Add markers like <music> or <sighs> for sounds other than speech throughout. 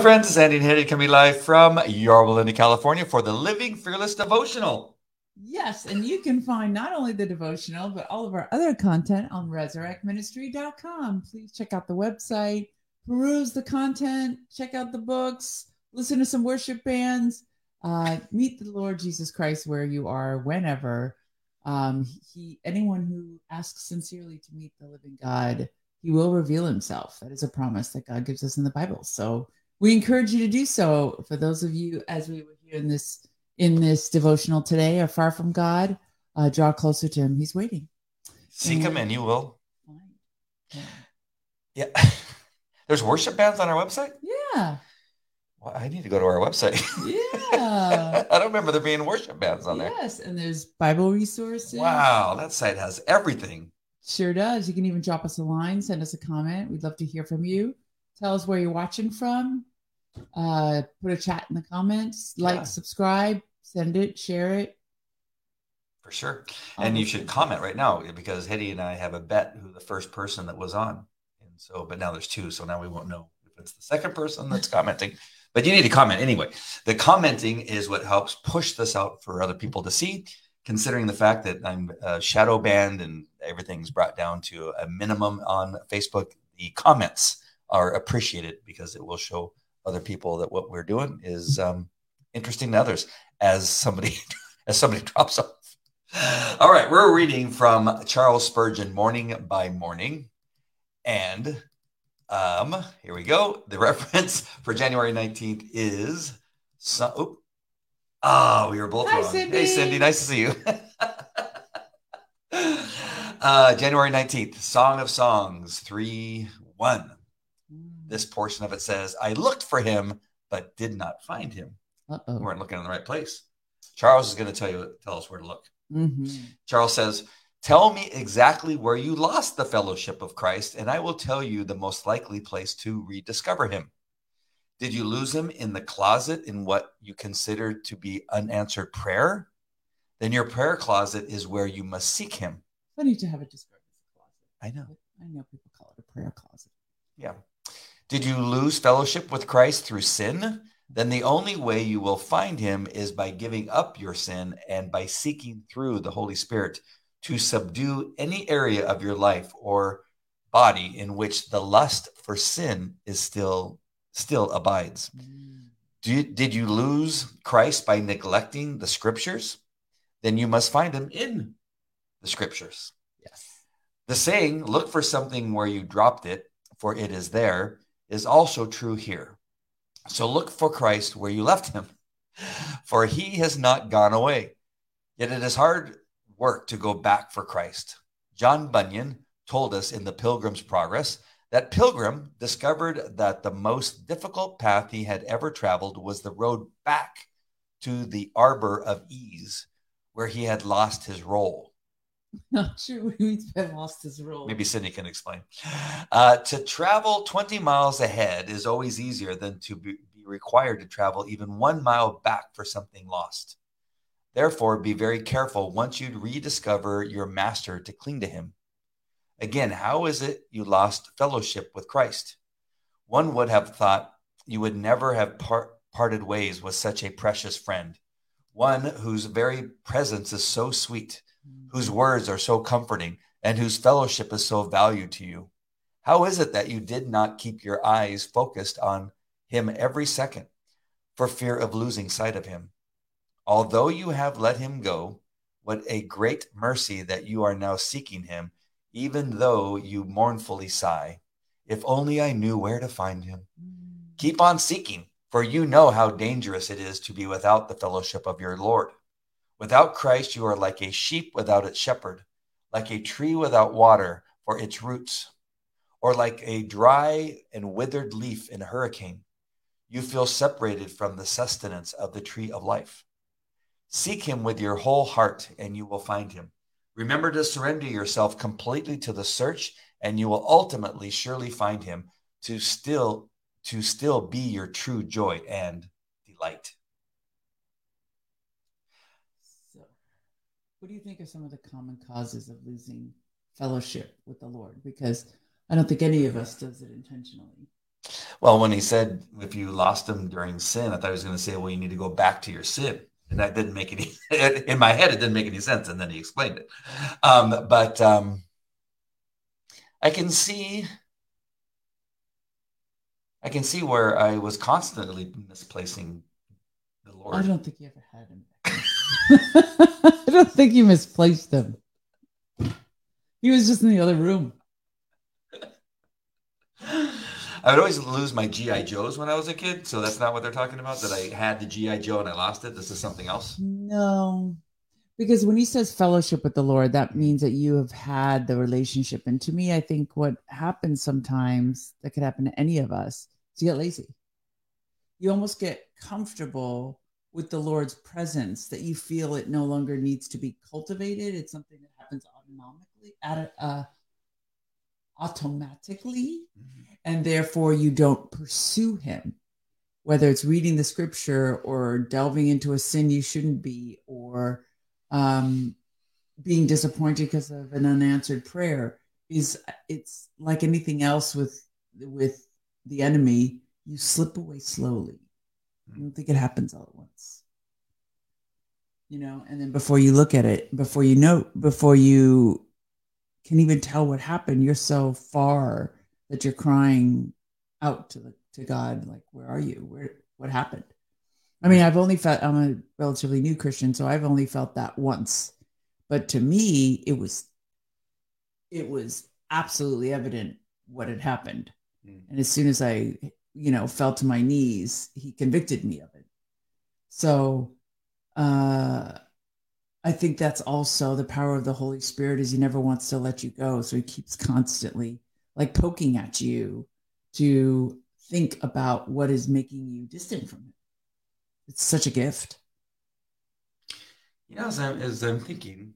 my friends. It's Andy and Hetty coming live from Yorba Linda, California for the Living Fearless Devotional. Yes, and you can find not only the devotional, but all of our other content on resurrectministry.com. Please check out the website, peruse the content, check out the books, listen to some worship bands, uh, meet the Lord Jesus Christ where you are, whenever. Um, he, anyone who asks sincerely to meet the living God, he will reveal himself. That is a promise that God gives us in the Bible. So we encourage you to do so. For those of you, as we were here in this in this devotional today, are far from God, uh, draw closer to Him. He's waiting. Seek and, Him, and you will. Yeah. yeah. <laughs> There's worship bands on our website. Yeah. Well, I need to go to our website. Yeah. <laughs> I don't remember there being worship bands on there. Yes, and there's Bible resources. Wow, that site has everything. Sure does. You can even drop us a line, send us a comment. We'd love to hear from you. Tell us where you're watching from. Uh, put a chat in the comments. Like, yeah. subscribe, send it, share it. For sure. And you should comment right now because Hetty and I have a bet who the first person that was on. And so, but now there's two. So now we won't know if it's the second person that's <laughs> commenting. But you need to comment anyway. The commenting is what helps push this out for other people to see, considering the fact that I'm uh, shadow banned and everything's brought down to a minimum on Facebook. The comments are appreciated because it will show other people that what we're doing is um, interesting to others as somebody <laughs> as somebody <laughs> drops off. All right, we're reading from Charles Spurgeon, Morning by Morning, and um, here we go. The <laughs> reference for January 19th is so, oh, oh, we were both Hi, wrong. Cindy. Hey, Cindy, nice to see you. uh, January 19th, Song of Songs 3 1. This portion of it says, I looked for him, but did not find him. Uh-oh. We weren't looking in the right place. Charles is going to tell you, tell us where to look. Mm-hmm. Charles says, Tell me exactly where you lost the fellowship of Christ, and I will tell you the most likely place to rediscover him. Did you lose him in the closet in what you consider to be unanswered prayer? Then your prayer closet is where you must seek him. Funny to have it described as a closet. I know. I know people call it a prayer closet. Yeah. Did you lose fellowship with Christ through sin? Then the only way you will find him is by giving up your sin and by seeking through the Holy Spirit to subdue any area of your life or body in which the lust for sin is still still abides. Do, did you lose Christ by neglecting the scriptures? Then you must find him in the scriptures. Yes. The saying, look for something where you dropped it, for it is there, is also true here. So look for Christ where you left him, <laughs> for he has not gone away. Yet it is hard work to go back for Christ. John Bunyan told us in The Pilgrim's Progress that Pilgrim discovered that the most difficult path he had ever traveled was the road back to the arbor of ease, where he had lost his roll. <laughs> Not sure been lost his role. Maybe Cindy can explain. Uh, to travel 20 miles ahead is always easier than to be, be required to travel even one mile back for something lost. Therefore, be very careful once you rediscover your master to cling to him. Again, how is it you lost fellowship with Christ? One would have thought you would never have part, parted ways with such a precious friend, one whose very presence is so sweet, whose words are so comforting, and whose fellowship is so valued to you. How is it that you did not keep your eyes focused on him every second for fear of losing sight of him? Although you have let him go, what a great mercy that you are now seeking him, even though you mournfully sigh. If only I knew where to find him. Keep on seeking, for you know how dangerous it is to be without the fellowship of your Lord. Without Christ, you are like a sheep without its shepherd, like a tree without water for its roots, or like a dry and withered leaf in a hurricane. You feel separated from the sustenance of the tree of life. Seek him with your whole heart, and you will find him. Remember to surrender yourself completely to the search, and you will ultimately surely find him to still to still be your true joy and delight. So, what do you think are some of the common causes of losing fellowship with the Lord? Because I don't think any of us does it intentionally. Well, when he said if you lost him during sin, I thought he was going to say, well, you need to go back to your sin. And that didn't make any, <laughs> in my head, it didn't make any sense. And then he explained it. Um, but um, I can see, I can see where I was constantly misplacing the Lord. I don't think you ever had him. <laughs> I don't think you misplaced him. He was just in the other room. I would always lose my GI Joes when I was a kid, so that's not what they're talking about. That I had the GI Joe and I lost it. This is something else. No, because when he says fellowship with the Lord, that means that you have had the relationship. And to me, I think what happens sometimes that could happen to any of us is you get lazy. You almost get comfortable with the Lord's presence that you feel it no longer needs to be cultivated. It's something that happens automatically, at a, uh, automatically, mm-hmm. and therefore you don't pursue Him. Whether it's reading the scripture or delving into a sin you shouldn't be, or um, being disappointed because of an unanswered prayer, is it's like anything else with with the enemy. You slip away slowly I don't think it happens all at once. You know, and then before you look at it, before you know, before you can even tell what happened, you're so far that you're crying out to the to God, like, where are you? Where what happened? I mean, I've only felt I'm a relatively new Christian, so I've only felt that once. But to me, it was it was absolutely evident what had happened. Mm. And as soon as I you know, fell to my knees, he convicted me of it. So uh, I think that's also the power of the Holy Spirit is he never wants to let you go. So he keeps constantly like poking at you to think about what is making you distant from him. It's such a gift. You know, as I'm, as I'm thinking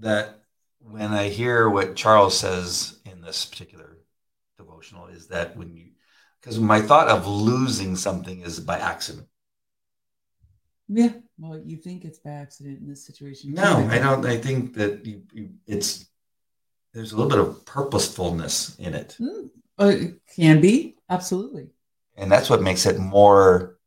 that when I hear what Charles says in this particular devotional is that when you because my thought of losing something is by accident. Yeah, well, you think it's by accident in this situation? No, I don't. I think that you, you, it's there's a little bit of purposefulness in it. Mm, it can be absolutely, and that's what makes it more.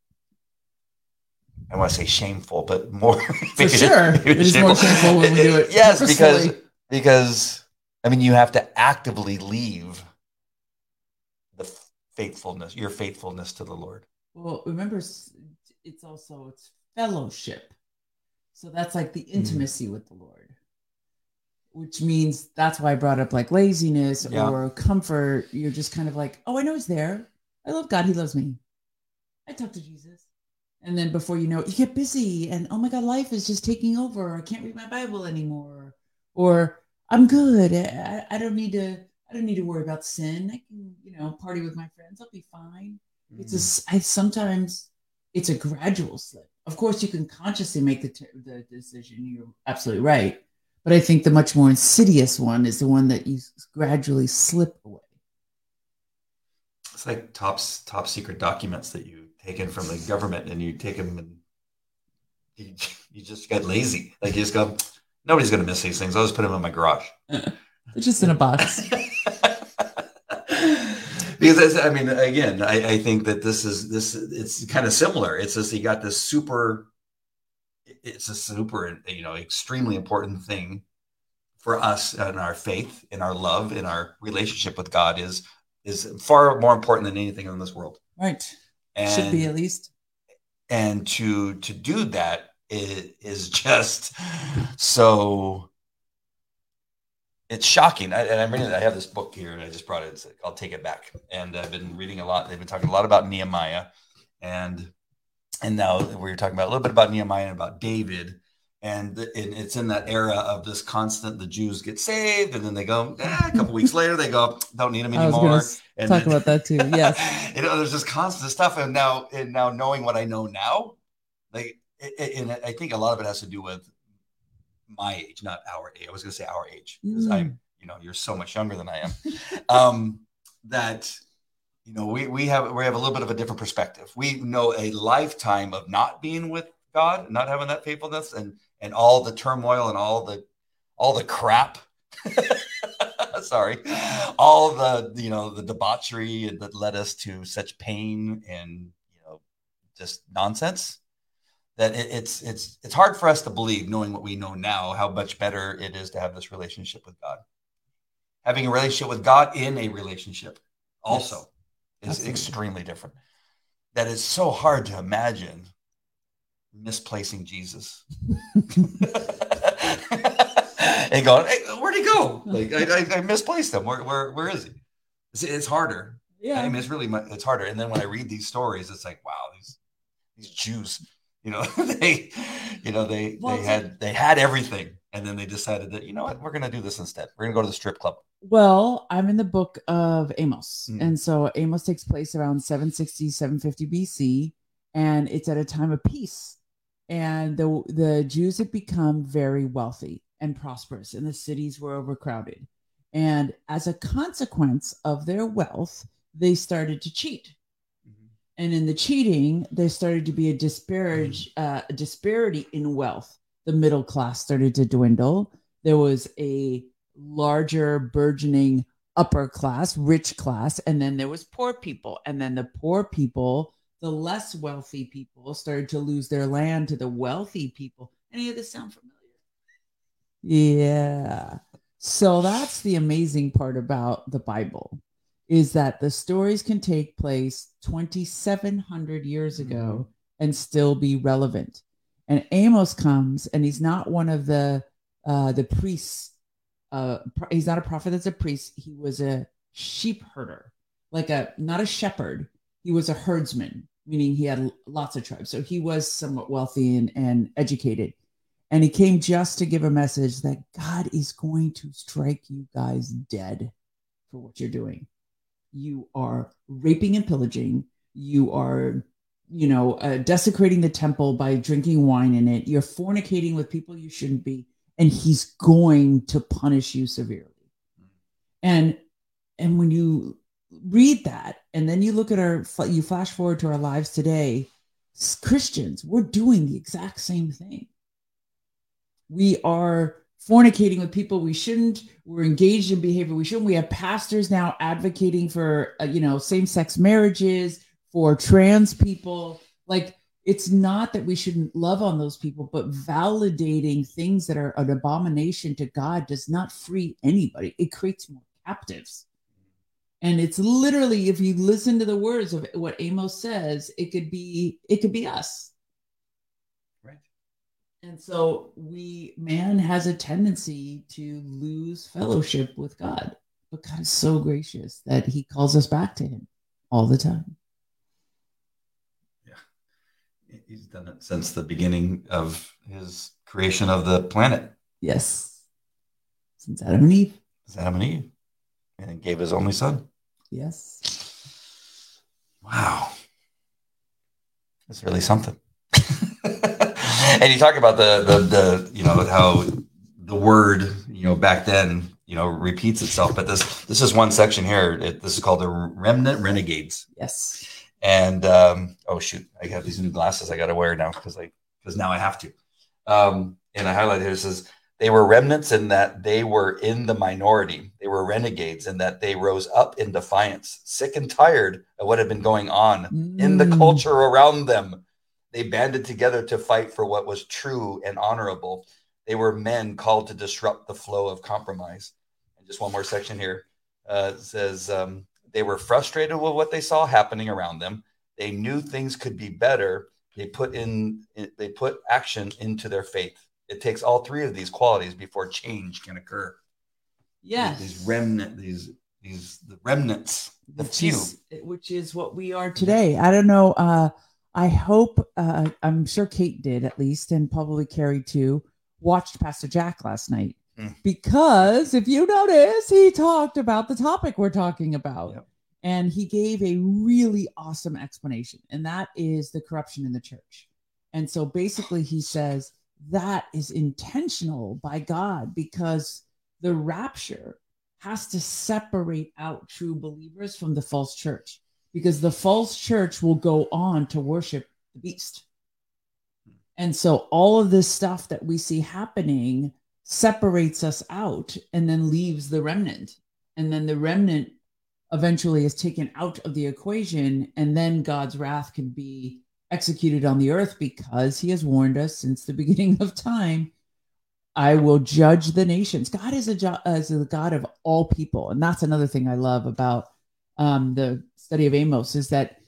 I want to say shameful, but more <laughs> for sure. it is shameful. more shameful when we do it. yes, because because I mean you have to actively leave faithfulness, your faithfulness to the Lord. Well, remember, it's also it's fellowship. So that's like the mm. intimacy mm. with the Lord, which means that's why I brought up like laziness yeah. or comfort. You're just kind of like, oh, I know He's there. I love God. He loves me. I talk to Jesus. And then before you know it, you get busy and oh my God, life is just taking over. I can't read my Bible anymore. Or I'm good. I, I don't need to I don't need to worry about sin. I can, you know, party with my friends. I'll be fine. Mm. It's a, mm. Sometimes it's a gradual slip. Of course, you can consciously make the, t- the decision. You're absolutely right. But I think the much more insidious one is the one that you gradually slip away. It's like top top secret documents that you taken from the government and you take them and you, <laughs> you just get lazy. Like you just go, nobody's going to miss these things. I'll just put them in my garage. <laughs> They're just in a box. <laughs> because I mean, again, I, I, think that this is this it's kind of similar. It's just you got this super. It's a super, you know, extremely important thing for us and our faith, in our love, in our relationship with God is is far more important than anything in this world. Right. And, Should be at least. And to to do that is, is just so it's shocking. I, and I'm reading. I have this book here, and I just brought it. It's, I'll take it back. And I've been reading a lot. They've been talking a lot about Nehemiah, and and now we are talking about a little bit about Nehemiah and about David. And, and it's in that era of this constant. The Jews get saved, and then they go. Eh, a couple weeks later, they go, don't need them anymore. And talk then, about that too. <laughs> Yes. you know, there's this constant stuff, and now and now knowing what I know now, like, and I think a lot of it has to do with my age, not our age. I was going to say our age because mm. I'm, you know, you're so much younger than I am. <laughs> um, that you know, we we have we have a little bit of a different perspective. We know a lifetime of not being with God, not having that faithfulness, and and all the turmoil and all the all the crap <laughs> sorry, all the you know the debauchery that led us to such pain and you know just nonsense that it, it's it's it's hard for us to believe, knowing what we know now, how much better it is to have this relationship with God. Having a relationship with God in a relationship also yes, is extremely different. That is so hard to imagine misplacing Jesus. <laughs> and going, hey, where'd he go? Like I, I, I, misplaced him. Where, where, where is he? It's, it's harder. Yeah. I mean, it's really, it's harder. And then when I read these stories, it's like, wow, these, these Jews, you know, <laughs> they, you know, they, well, they had, they had everything. And then they decided that, you know what, we're going to do this instead. We're going to go to the strip club. Well, I'm in the book of Amos. Mm. And so Amos takes place around 760, 750 BC. And it's at a time of peace. And the, the Jews had become very wealthy and prosperous, and the cities were overcrowded. And as a consequence of their wealth, they started to cheat. And in the cheating, there started to be a disparage, mm-hmm. uh, a disparity in wealth. The middle class started to dwindle. There was a larger, burgeoning upper class, rich class, and then there was poor people. And then the poor people, the less wealthy people, started to lose their land to the wealthy people. Any of this sound familiar? Yeah. So that's the amazing part about the Bible is that the stories can take place 2700 years ago mm-hmm. and still be relevant. And Amos comes and he's not one of the uh the priests uh he's not a prophet that's a priest. He was a sheep herder. Like a not a shepherd. He was a herdsman, meaning he had lots of tribes. So he was somewhat wealthy and, and educated and he came just to give a message that God is going to strike you guys dead for what you're doing. You are raping and pillaging. You are, you know, uh, desecrating the temple by drinking wine in it. You're fornicating with people you shouldn't be. And he's going to punish you severely. And and when you read that, and then you look at our, you flash forward to our lives today, Christians, we're doing the exact same thing we are fornicating with people we shouldn't. We're engaged in behavior we shouldn't. We have pastors now advocating for uh, you know same-sex marriages for trans people. Like it's not that we shouldn't love on those people but validating things that are an abomination to god does not free anybody. It creates more captives. And it's literally if you listen to the words of what amos says it could be it could be us and so we man has a tendency to lose fellowship with God. But God is so gracious that he calls us back to him all the time. Yeah. He's done it since the beginning of his creation of the planet. Yes. Since Adam and Eve. Since Adam and Eve. And gave his only son. Yes. Wow. That's really something. <laughs> and you talk about the, the the you know how the word you know back then you know repeats itself but this this is one section here. It, this is called the remnant renegades. Yes. And um oh shoot. I have these new glasses i gotta wear now because i because now i have to. Um and i highlight here it says they were remnants in that they were in the minority. They were renegades in that they rose up in defiance sick and tired of what had been going on mm. in the mm. culture around them they banded together to fight for what was true and honorable. They were men called to disrupt the flow of compromise. And just one more section here uh, says um, they were frustrated with what they saw happening around them. They knew things could be better. They put in they put action into their faith. It takes all three of these qualities before change can occur. Yes, these remnant these these the remnants, the which few, is, which is what we are today. I don't know. Uh, I hope, uh, I'm sure Kate did at least, and probably Carrie too, watched Pastor Jack last night. Mm. Because if you notice, he talked about the topic we're talking about. Yep. And he gave a really awesome explanation, and that is the corruption in the church. And so basically, he says that is intentional by God because the rapture has to separate out true believers from the false church because the false church will go on to worship the beast. And so all of this stuff that we see happening separates us out and then leaves the remnant. and then the remnant eventually is taken out of the equation, and then God's wrath can be executed on the earth because he has warned us since the <laughs> beginning of time. I will judge the nations. God is a, jo- is a God of all people, and that's another thing I love about um, the study of Amos is that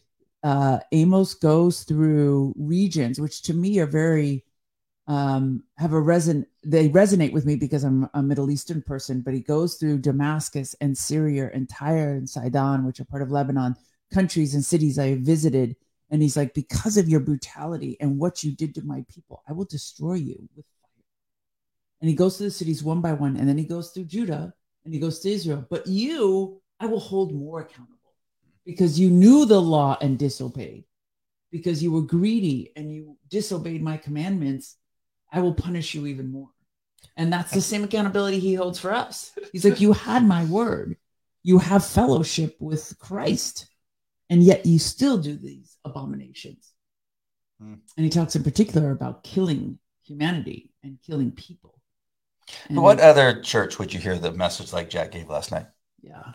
uh, Amos goes through regions, which to me are very um, have a reson. They resonate with me because I'm a Middle Eastern person. But he goes through Damascus and Syria and Tyre and Sidon, which are part of Lebanon, countries and cities I have visited. And he's like, because of your brutality and what you did to my people, I will destroy you with fire. And he goes to the cities one by one, and then he goes through Judah and he goes to Israel. But you, I will hold more accountable because you knew the law and disobeyed, because you were greedy and you disobeyed my commandments. I will punish you even more. And that's the same accountability he holds for us. He's like, You had my word, you have fellowship with Christ, and yet you still do these abominations. Hmm. And he talks in particular about killing humanity and killing people. And what other church would you hear the message like Jack gave last night? yeah.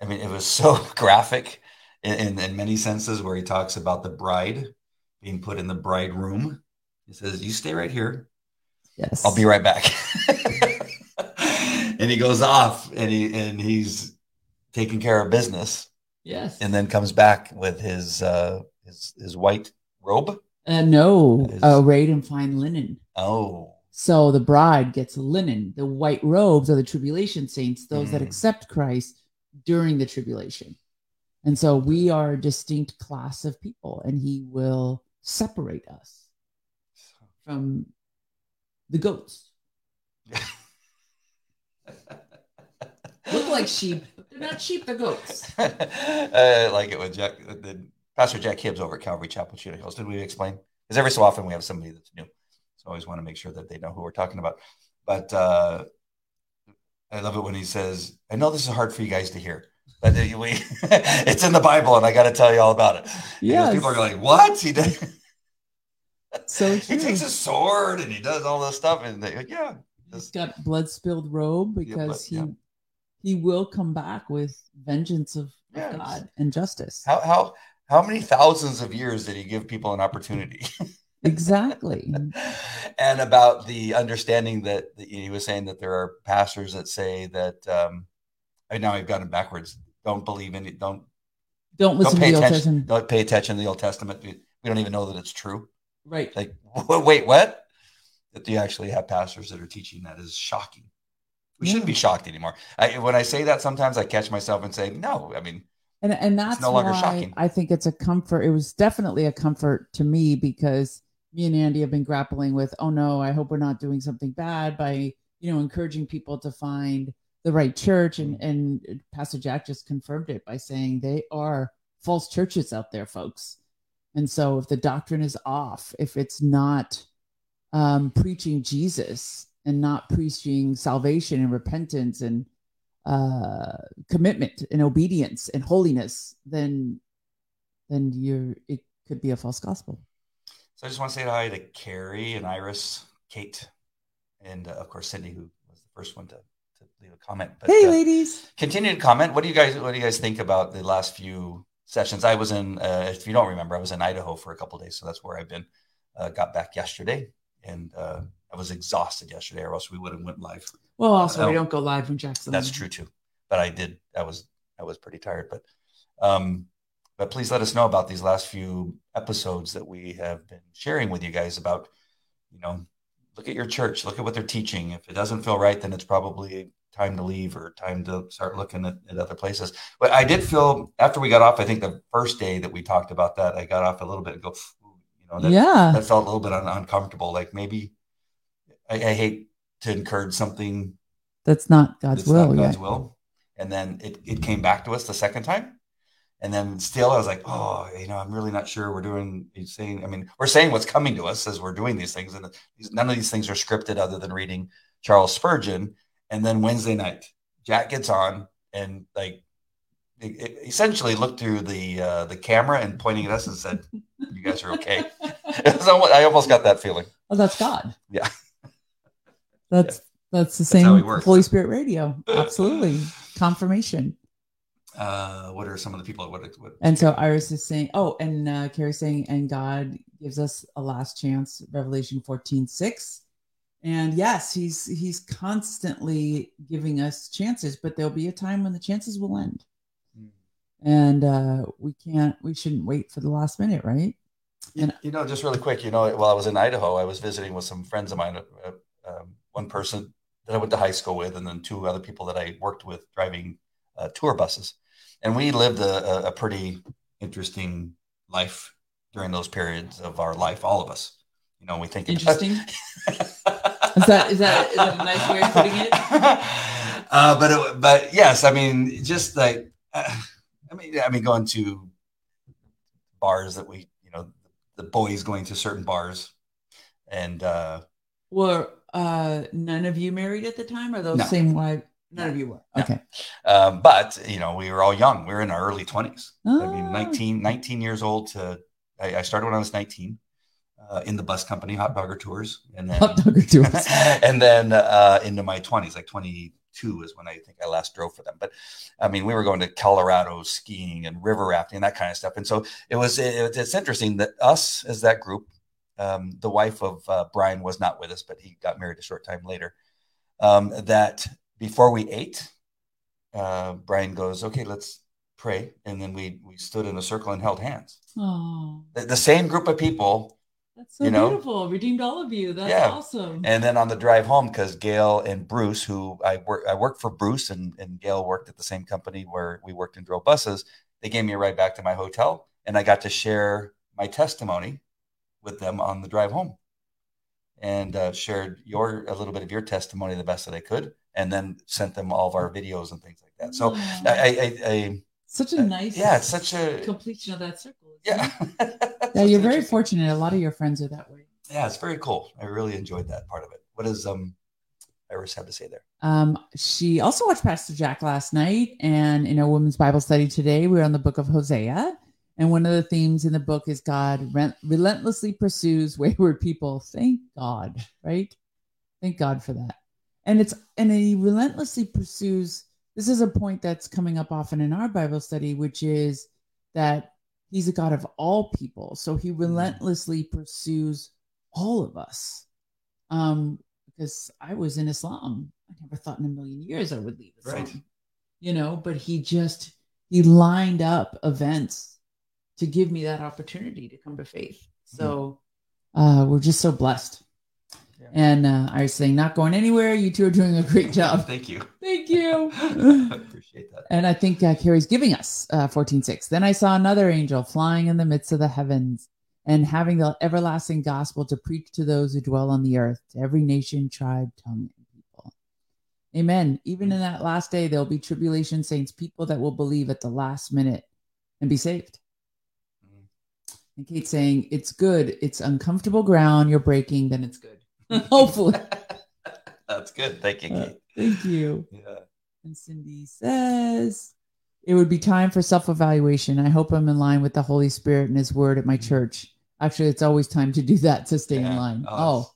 I mean, it was so <laughs> graphic in, in, in many senses where he talks about the bride being put in the bride room. He says, You stay right here. Yes. I'll be right back. <laughs> and he goes off and he and he's taking care of business Yes. and then comes back with his uh his his white robe. uh, no, Is- arrayed in fine linen. Oh. So the bride gets linen. The white robes are the tribulation saints, those that Mm. accept Christ during the tribulation. And so we are a distinct class of people, and he will separate us from the goats. <laughs> Look like sheep, they're not sheep, they're goats. I <laughs> like it when Jack, the, Pastor Jack Hibbs over at Calvary Chapel, Chino Hills. Did we explain? Because every so often we have somebody that's new, so I always want to make sure that they know who we're talking about. But uh, I love it when he says, "I know this is hard for you guys to hear, but we, <laughs> it's in the Bible, and I got to tell you all about it." Yeah. People are like, "What?" He did. So <laughs> he takes a sword and he does all this stuff, and they, like, yeah, He's got blood spilled robe Yeah, because but- he yeah. he will come back with vengeance of, of Yes. God and justice. how how how many thousands of years did he give people an opportunity? <laughs> Exactly. <laughs> and about the understanding that, that he was saying that there are pastors that say that um I now I've got it backwards. Don't believe in it. Don't Don't don't listen to pay the Old attention. Testament. Don't pay attention to the Old Testament. We don't even know that it's true. Right. Like, wait, what? That you actually have pastors that are teaching that is shocking. We shouldn't be shocked anymore. I, when I say that, sometimes I catch myself and say, no. I mean, And and that's no longer why shocking. I think it's a comfort. It was definitely a comfort to me because me and Andy have been grappling with, oh no, I hope we're not doing something bad by, you know, encouraging people to find the right church. And and Pastor Jack just confirmed it by saying they are false churches out there, folks. And so if the doctrine is off, if it's not um, preaching Jesus and not preaching salvation and repentance and uh, commitment and obedience and holiness, then then you're it could be a false gospel. So I just want to say hi to Carrie and Iris, Kate, and uh, of course Cindy, who was the first one to, to leave a comment. But hey, uh, ladies. continue to comment. What do you guys What do you guys think about the last few sessions? I was in, uh, if you don't remember, I was in Idaho for a couple days, so that's where I've been. Uh, got back yesterday, and uh, I was exhausted yesterday, or else we would have went live. Well, also Oh. we don't go live from Jackson. That's true too. But I did. I was. I was pretty tired. But, um, but please let us know about these last few episodes that we have been sharing with you guys about. You know, look at your church. Look at what they're teaching. If it doesn't feel right, then it's probably time to leave or time to start looking at, at other places. But I did feel after we got off. I think the first day that we talked about that, I got off a little bit and go. You know, that, yeah. that felt a little bit un- uncomfortable. Like maybe I, I hate to encourage something That's not God's it's will. not God's yeah. will. And then it, it came back to us the second time. And then still I was like, oh, you know, I'm really not sure we're doing he's saying, I mean, we're saying what's coming to us as we're doing these things. And none of these things are scripted other than reading Charles Spurgeon. And then Wednesday night, Jack gets on and like it- it essentially looked through the uh, the camera and pointing at us and said, "You guys are okay." <laughs> Almost- I almost got that feeling. Oh, that's God. Yeah. That's that's the That's same works. Holy Spirit radio. Absolutely. confirmation. Uh, what are some of the people? What, what And so Iris is saying, oh, and uh, Carrie's saying, and God gives us a last chance, Revelation 14, 6. And yes, he's he's constantly giving us chances, but there'll be a time when the chances will end. Hmm. And uh, we can't, we shouldn't wait for the last minute, right? You, you know, just really quick, you know, while I was in Idaho, I was visiting with some friends of mine. Uh, um, one person that I went to high school with, and then two other people that I worked with driving uh, tour buses. And we lived a, a, pretty interesting life during those periods of our life, all of us. You know, we think Interesting. <laughs> Is that is that is that a nice way of putting it? <laughs> uh, but it, but yes, I mean, just like uh, I mean, I mean, going to bars that we, you know, the boys going to certain bars, and uh, Were uh, none of you married at the time, or those No. same wife? None of you were. No. Okay. um, but you know, we were all young. We were in our early twenties. I mean, Ah. 19, 19 years old to. I, I started when I was nineteen. Uh, in the bus company, Hot Dogger Tours, and then Hot dogger <laughs> tours. and then uh, into my 20s, like 22 is when I think I last drove for them. But I mean, we were going to Colorado skiing and river rafting and that kind of stuff. And so it was, it, it's interesting that us as that group, um, the wife of uh, Brian was not with us, but he got married a short time later. Um, that before we ate, uh, Brian goes, okay, let's pray. And then we, we stood in a circle and held hands. Oh, The, the same group of people that's so You know? beautiful. Redeemed all of you. That's Yeah. awesome. And then on the drive home, because Gail and Bruce, who I work, I worked for Bruce, and, and Gail worked at the same company where we worked and drove buses. They gave me a ride back to my hotel, and I got to share my testimony with them on the drive home, and uh, shared your a little bit of your testimony the best that I could, and then sent them all of our videos and things like that. So Aw. I, I, I, I such a nice yeah, it's such a completion of that circle. yeah. <laughs> Yeah, you're very fortunate. A lot of your friends are that way. Yeah, it's very cool. I really enjoyed that part of it. What does um Iris have to say there? Um, she also watched Pastor Jack last night, and in our women's Bible study today, we're on the book of Hosea. And one of the themes in the book is God rent- relentlessly pursues wayward people. Thank God, right? Thank God for that. And it's and he relentlessly pursues. This is a point that's coming up often in our Bible study, which is that he's a God of all people. So he relentlessly pursues all of us. Um, because I was in Islam. I never thought in a million years I would leave Islam. Right. You know, but he just he lined up events to give me that opportunity to come to faith. So uh we're just so blessed. Yeah. And uh, I was saying, not going anywhere. You two are doing a great <laughs> job. Thank you. Thank you. I <laughs> appreciate that. And I think uh, Carrie's giving us uh, 14.6. Then I saw another angel flying in the midst of the heavens and having the everlasting gospel to preach to those who dwell on the earth, to every nation, tribe, tongue, and people. Amen. Even in that last day, there'll be tribulation saints, people that will believe at the last minute and be saved. Mm. And Kate's saying, it's good. It's uncomfortable ground. You're breaking, then it's good. <laughs> Hopefully. <laughs> That's good. Thank you, Uh, Thank you. Yeah. And Cindy says, it would be time for self evaluation. I hope I'm in line with the Holy Spirit and His Word at my church. Actually, it's always time to do that to stay in line. Oh, Oh,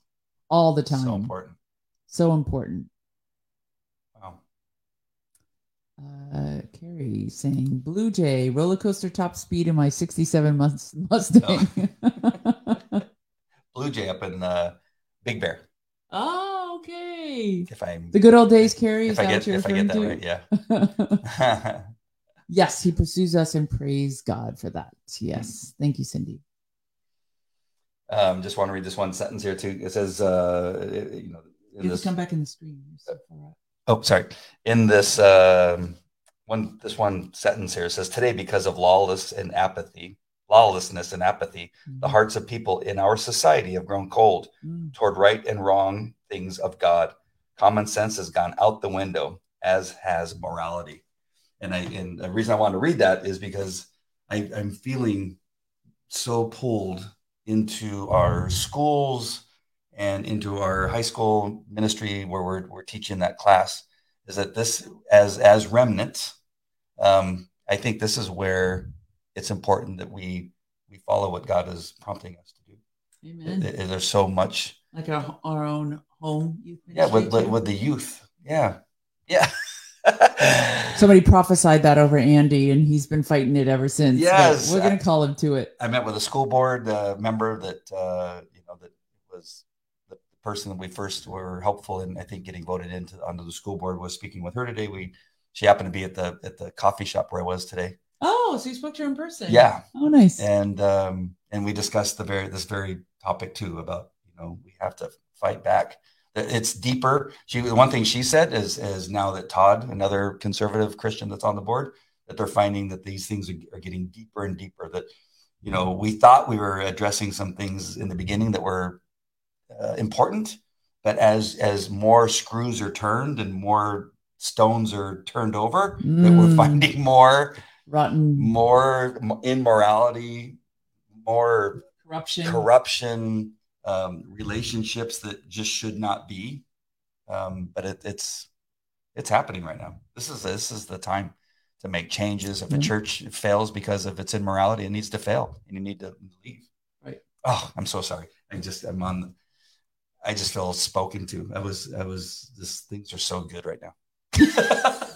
all the time. So important. So important. Wow. Uh, Carrie saying, Blue Jay, roller coaster top speed in my 67 Mus- <laughs> Mustang. Blue Jay up in uh, Big Bear. oh, okay. If I'm The good old days, Carrie. If I get if I get that right, yeah. <laughs> yes, he pursues us and praise God for that. Yes. Thank you, Cindy. um, just want to read this one sentence here too. It says, uh, you know, You this, come back in the screen. So. Oh, sorry. In this um, one, this one sentence here says, "Today, because of lawless and apathy, lawlessness and apathy, the hearts of people in our society have grown cold Mm. toward right and wrong things of God. Common sense has gone out the window, as has morality." And I, and the reason I wanted to read that is because I, I'm feeling so pulled into our schools and into our high school ministry where we're, we're teaching that class is that this as as remnants um, i think this is where it's important that we we follow what god is prompting us to do Amen. There- there's so much like our, our own home youth yeah with, with, with the youth yeah <laughs> yeah Somebody prophesied that over Andy, and he's been fighting it ever since. but Yes. we're gonna call him to it. I met with a school board uh, member that uh, you know that was the person that we first were helpful in. I think getting voted into onto the school board was speaking with her today. We she happened to be at the at the coffee shop where I was today. Oh, so you spoke to her in person? Yeah, Oh, nice. and um, and we discussed the very this very topic too about you know we have to fight back. It's deeper. She one thing she said is is now that Todd, another conservative Christian that's on the board, that they're finding that these things are, are getting deeper and deeper. That you know we thought we were addressing some things in the beginning that were uh, important, but as as more screws are turned and more stones are turned over, that we're Mm. finding more Rotten more immorality, more corruption. corruption, um, relationships that just should not be. Um, but it, it's it's happening right now. This is this is the time to make changes. If a church fails because of its immorality, it needs to fail, and you need to leave. Right. Oh, I'm so sorry. I just I'm on. I just feel spoken to. I was I was. This things are so good right now. <laughs>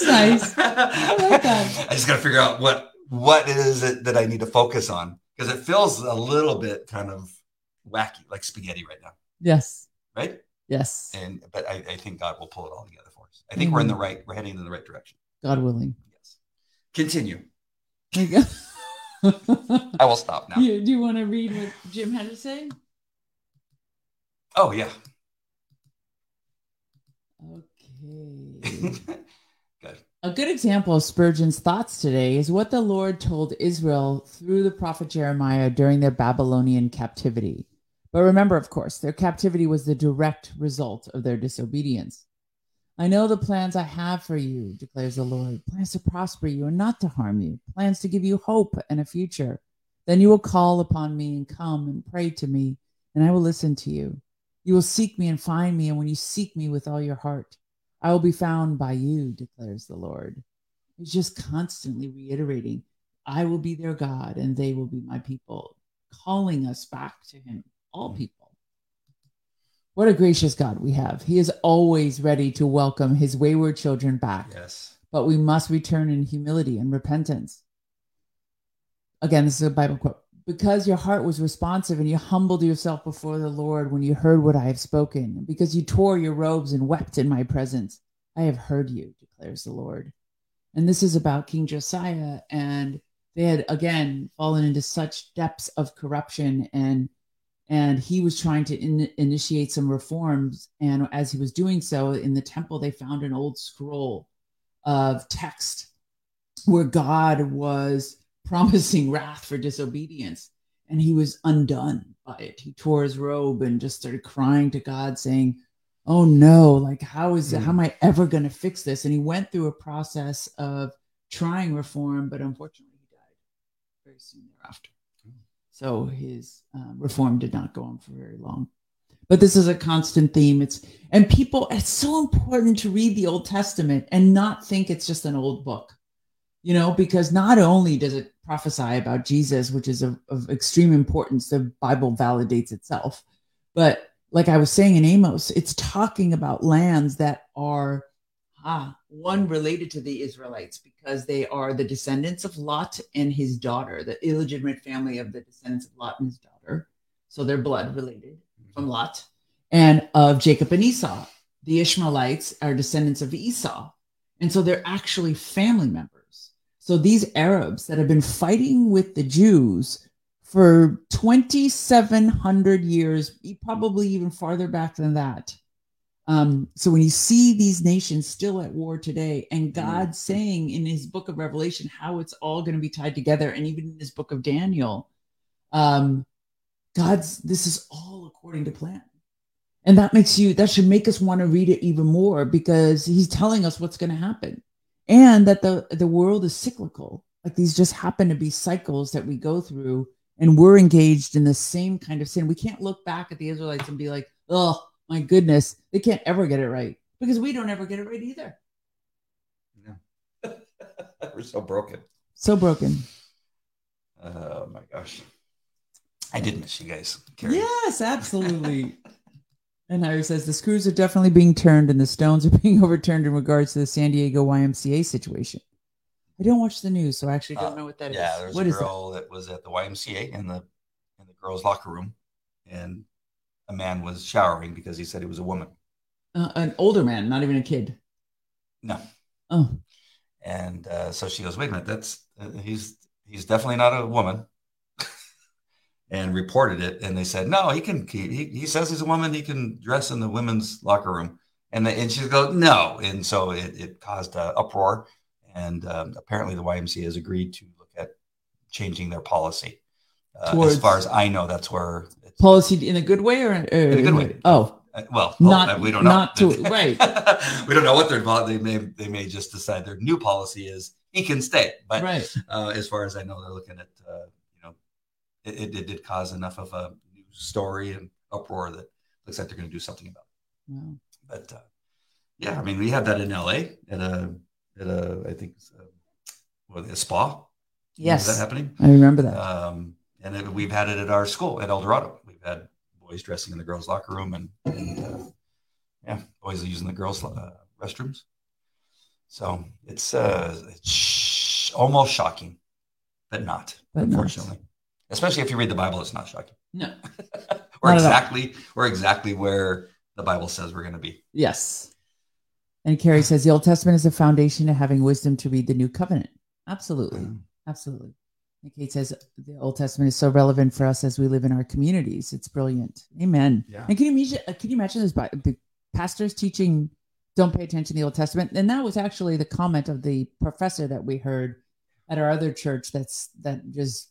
That's nice. I like that. <laughs> I just got to figure out what what is it that, I need to focus on because it feels a little bit kind of wacky, like spaghetti right now, Yes. right? Yes. And but I, I think God will pull it all together for us. I think we're in the mm-hmm. right, we're heading in the right direction. God willing. Yes. Continue. There you go. <laughs> I will stop now. You- do you want to read what Jim had to say? Oh yeah. Okay. <laughs> A good example of Spurgeon's thoughts today is what the Lord told Israel through the prophet Jeremiah during their Babylonian captivity. But remember, of course, their captivity was the direct result of their disobedience. I know the plans I have for you, declares the Lord plans to prosper you and not to harm you, plans to give you hope and a future. Then you will call upon me and come and pray to me, and I will listen to you. You will seek me and find me, and when you seek me with all your heart, I will be found by you, declares the Lord. He's just constantly reiterating, I will be their God and they will be my people, calling us back to Him, all people. What a gracious God we have. He is always ready to welcome His wayward children back, Yes. but we must return in humility and repentance. Again, this is a Bible quote. Because your heart was responsive and you humbled yourself before the Lord when you heard what I have spoken, because you tore your robes and wept in my presence, I have heard you, declares the Lord. And this is about King Josiah. And they had again fallen into such depths of corruption and and he was trying to in, initiate some reforms and as he was doing so in the temple they found an old scroll of text where god was promising wrath for disobedience. And he was undone by it. He tore his robe and just started crying to god saying oh no like how is it how am i ever going to fix this? And he went through a process of trying reform but unfortunately he died very soon thereafter. So his um, reform did not go on for very long. But this is a constant theme. It's and people it's so important to read the old testament and not think it's just an old book you know because not only does it prophesy about jesus which is of, of extreme importance the bible validates itself. But like i was saying in amos it's talking about lands that are ah, one related to the israelites because they are the descendants of lot and his daughter the illegitimate family of the descendants of lot and his daughter. So they're blood related from lot and of jacob and esau. The ishmaelites are descendants of esau. And so they're actually family members so these Arabs that have been fighting with the Jews for 2,700 years, probably even farther back than that. Um, so when you see these nations still at war today, and God saying in His Book of Revelation how it's all going to be tied together, and even in His Book of Daniel, um, God's this is all according to plan, and that makes you that should make us want to read it even more because He's telling us what's going to happen and that the the world is cyclical like these just happen to be cycles that we go through and we're engaged in the same kind of sin we can't look back at the israelites and be like oh my goodness they can't ever get it right because we don't ever get it right either No. <laughs> We're so broken. so broken Oh my gosh. I did miss you guys. Carrie. yes absolutely <laughs> And Harry says the screws are definitely being turned and the stones are <laughs> being overturned in regards to the San Diego YMCA situation. I don't watch the news, so I actually don't Uh, know what that is. yeah, there's What a is that? girl that? was at the YMCA in the in the girls' locker room, and a man was showering because he said he was a woman. Uh, an older man, not even a kid. No, Oh, and uh, so she goes, "Wait a minute, that's uh, he's he's definitely not a woman." And reported it, and they said, "No, he can. Keep he, he says he's a woman. He can dress in the women's locker room." And they, and she goes, "No," and so it, it caused uh, uproar, and um, apparently the YMCA has agreed to look at changing their policy. Uh, as far as I know, that's where. It's, policy in a good way or, or in a good way. Oh, Uh, well, Not- we don't know. not to- <laughs> right. we don't know what they're vol- they may they may just decide their new policy is he can stay. But right. uh, as far as I know, they're looking at uh, it, it, did cause enough of a news story and uproar that looks like they're going to do something about. it. Wow. But uh, yeah, I mean, we had that in LA at a at a I think a, what, a spa. Yes. is that happening? I remember that. Um, and it, we've had it at our school at El Dorado. We've had boys dressing in the girls' locker room, and, and uh, yeah, boys are using the girls' uh, restrooms. So it's uh, it's sh- almost shocking, but not But not. Unfortunately. Especially if you read the Bible, it's not shocking. no. <laughs> We're Not exactly we're exactly where the Bible says we're going to be. Yes. And Carrie says the Old Testament is a foundation to having wisdom to read the New Covenant. Absolutely. Absolutely. And Kate says the Old Testament is so relevant for us as we live in our communities. It's brilliant. Amen. Yeah. And can you imagine? uh, Can you imagine this? Bi- The pastors teaching, don't pay attention to the Old Testament, and that was actually the comment of the professor that we heard at our other church. That's that just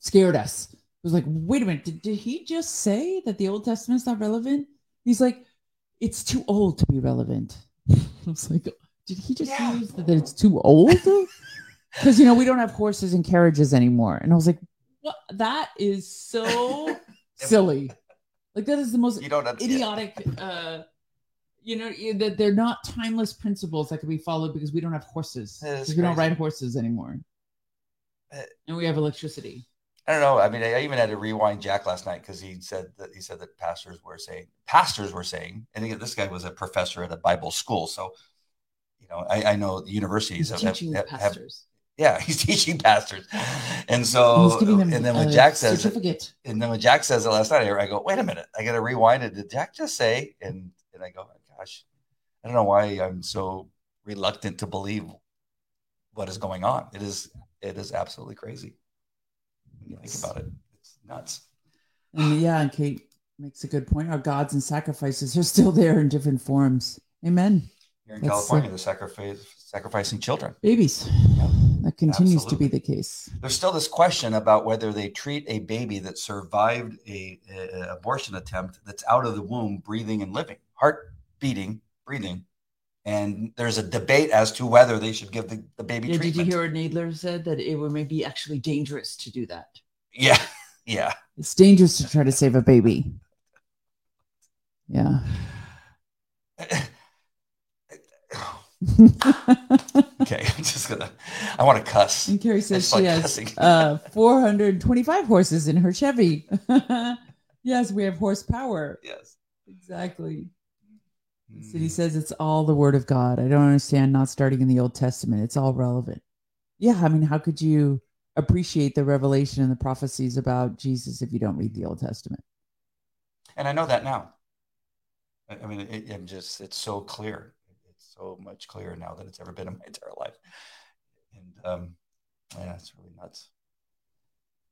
scared us. It was like, wait a minute, did, did he just say that the Old Testament's not relevant? He's like, it's too old to be relevant. <laughs> I was like, did he just Yeah. use that, it's too old? <laughs> Because you know we don't have horses and carriages anymore, and I was like, what? That is so <laughs> silly. Like that is the most idiotic. Uh, you know that they're not timeless principles that can be followed because we don't have horses. Because we don't ride horses anymore, Uh, and we have electricity. I don't know. I mean, I even had to rewind Jack last night because he said that he said that pastors were saying pastors were saying, and again, this guy was a professor at a Bible school, so you know, I, I know universities He's have, teaching have- have- pastors. yeah, <laughs> he's teaching pastors, and so and then when Jack says it, certificate. and then when Jack says it last night, I go, wait a minute, I got to rewind it. Did Jack just say? And and I go, gosh, I don't know why I'm so reluctant to believe what is going on. It is it is absolutely crazy when you Yes. think about it. It's nuts. And yeah, and Kate makes a good point. Our gods and sacrifices are still there in different forms. Amen. Here in That's, California, they're sacrifice, sacrificing children. Babies. That continues to be the case. There's still this question about whether they treat a baby that survived a- a abortion attempt that's out of the womb, breathing and living, heart beating, breathing, and there's a debate as to whether they should give the, the baby Yeah, did you hear what Nadler said that it would maybe actually dangerous to do that? Yeah, <laughs> yeah. It's dangerous to try to save a baby. Yeah. <laughs> okay, I'm just gonna. I want to cuss. and Carrie says she like has cussing. uh, 425 horses in her Chevy. <laughs> yes, we have horsepower. Yes. Exactly. Mm. City says it's all the word of God. I don't understand not starting in the Old Testament. It's all relevant. Yeah, I mean, how could you appreciate the revelation and the prophecies about Jesus if you don't read the Old Testament? and I know that now. I I mean, it, I'm just, it's so clear. It's so much clearer now than it's ever been in my entire life. And um, yeah, it's really nuts.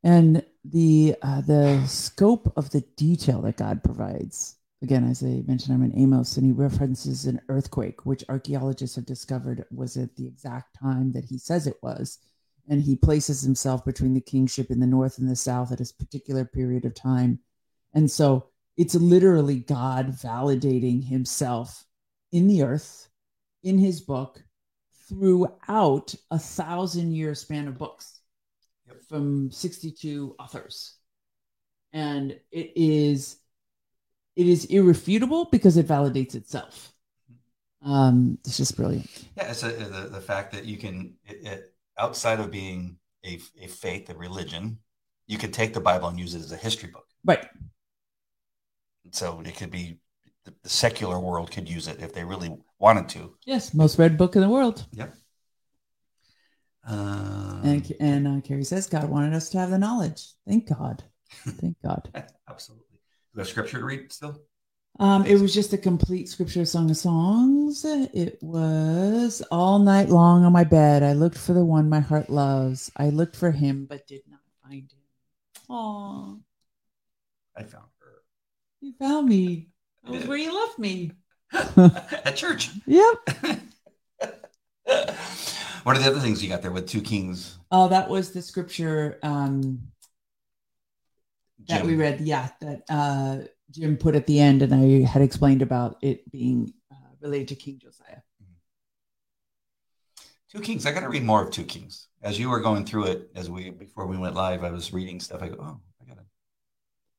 and the uh, the scope of the detail that God provides. Again, as I mentioned, I'm in Amos, and he references an earthquake, which archaeologists have discovered was at the exact time that he says it was, and he places himself between the kingship in the north and the south at a particular period of time, and so it's literally God validating Himself in the earth, in His book, throughout a thousand year span of books Yep. from 62 authors. And it is it is irrefutable because it validates itself um it's just brilliant Yeah, it's a, the, the fact that you can, it, it, outside of being a, a faith, a religion, you can take the Bible and use it as a history book. right So it could be the, secular world could use it if they really wanted to. Yes, most read book in the world. Yep. Um, And and uh, Carrie says God wanted us to have the knowledge. Thank God. Thank God. <laughs> absolutely. Have scripture to read still? Um, it was just a complete scripture song of songs. It was all night long on my bed. I looked for the one my heart loves. I looked for him, but did not find him. Aw, I found her. you found me. That was where you left me. at church. <laughs> Yep. <laughs> what are the other things you got there with two kings? Oh, that was the scripture um, that we read. Yeah, that uh, Jim put at the end, and I had explained about it being uh, related to King Josiah. Two Kings. I got to read more of Two Kings. As you were going through it, as we before we went live, I was reading stuff. I go, oh, I gotta,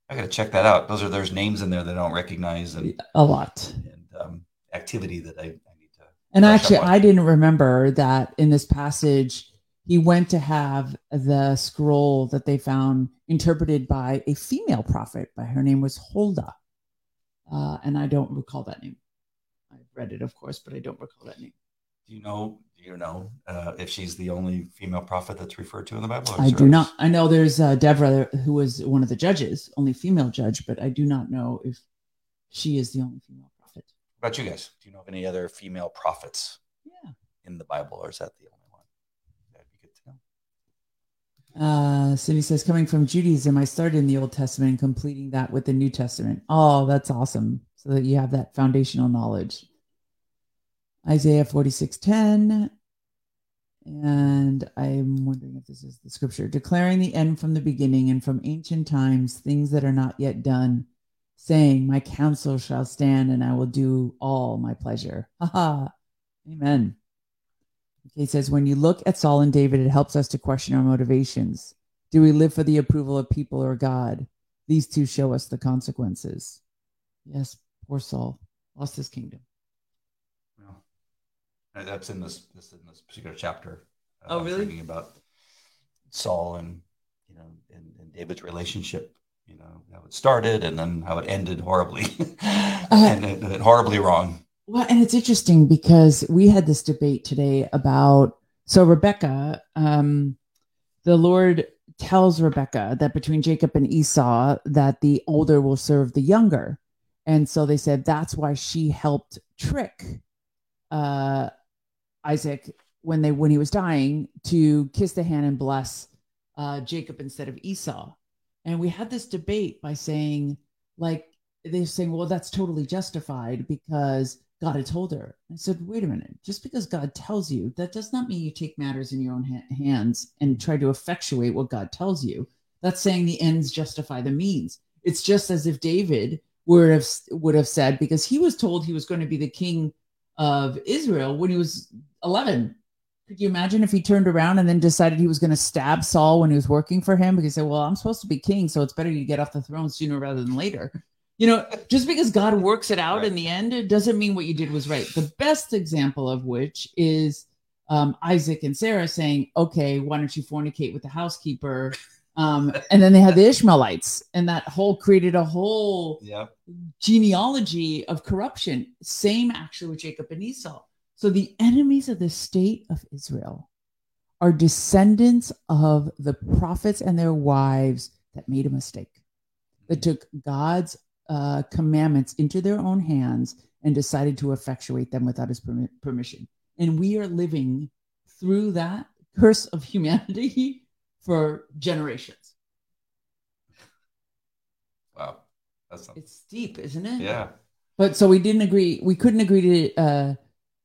I gotta check that out. Those are there's names in there that I don't recognize and, A lot. and um, activity that I, I need to. And actually. I didn't remember that in this passage, he went to have the scroll that they found interpreted by a female prophet. By her name was Huldah, uh, and I don't recall that name. I've read it, of course, but I don't recall that name. Do you know? Do you know uh, if she's the only female prophet that's referred to in the Bible? I do not. I know there's uh, Deborah, who was one of the judges, only female judge, but I do not know if she is the only female prophet. What about you guys? Do you know of any other female prophets Yeah. in the Bible, or is that the only one? That'd be good to know. Uh, Cindy says, coming from Judaism, I started in the Old Testament and completing that with the New Testament. Oh, that's awesome. So that you have that foundational knowledge. Isaiah 46:10. And I'm wondering if this is the scripture declaring the end from the beginning and from ancient times, things that are not yet done, saying, My counsel shall stand and I will do all my pleasure. Ha ha. Amen. It says, when you look at Saul and David, it helps us to question our motivations. Do we live for the approval of people or God? These two show us the consequences. Yes, poor Saul lost his kingdom. Well, uh, that's in this, this in this particular chapter. Uh, Oh, really? Reading about Saul and you know and, and David's relationship. You know how it started and then how it ended horribly, <laughs> and, it- and horribly wrong. Well, and it's interesting because we had this debate today about so Rebecca, um, the Lord tells Rebecca that between Jacob and Esau, that the older will serve the younger. And so they said that's why she helped trick uh, Isaac when they when he was dying to kiss the hand and bless uh, Jacob instead of Esau. And we had this debate by saying, like, they're saying, well, that's totally justified because God had told her. I said, wait a minute. Just because God tells you, that does not mean you take matters in your own ha- hands and try to effectuate what God tells you. That's saying the ends justify the means. It's just as if David would have would have said, because he was told he was going to be the king of Israel when he was 11. Could you imagine if he turned around and then decided he was going to stab Saul when he was working for him because he said, "Well, I'm supposed to be king, so it's better you get off the throne sooner rather than later." You know, just because God works it out Right. in the end, it doesn't mean what you did was right. The best example of which is um, Isaac and Sarah saying, "Okay, why don't you fornicate with the housekeeper?" Um, and then they had the Ishmaelites, and that whole created a whole Yeah. genealogy of corruption. Same actually with Jacob and Esau. So the enemies of the state of Israel are descendants of the prophets and their wives that made a mistake, that took God's uh, commandments into their own hands and decided to effectuate them without his permi- permission. And we are living through that curse of humanity <laughs> for generations. Wow. That's. It's deep, isn't it? Yeah. But so we didn't agree. We couldn't agree to. Uh,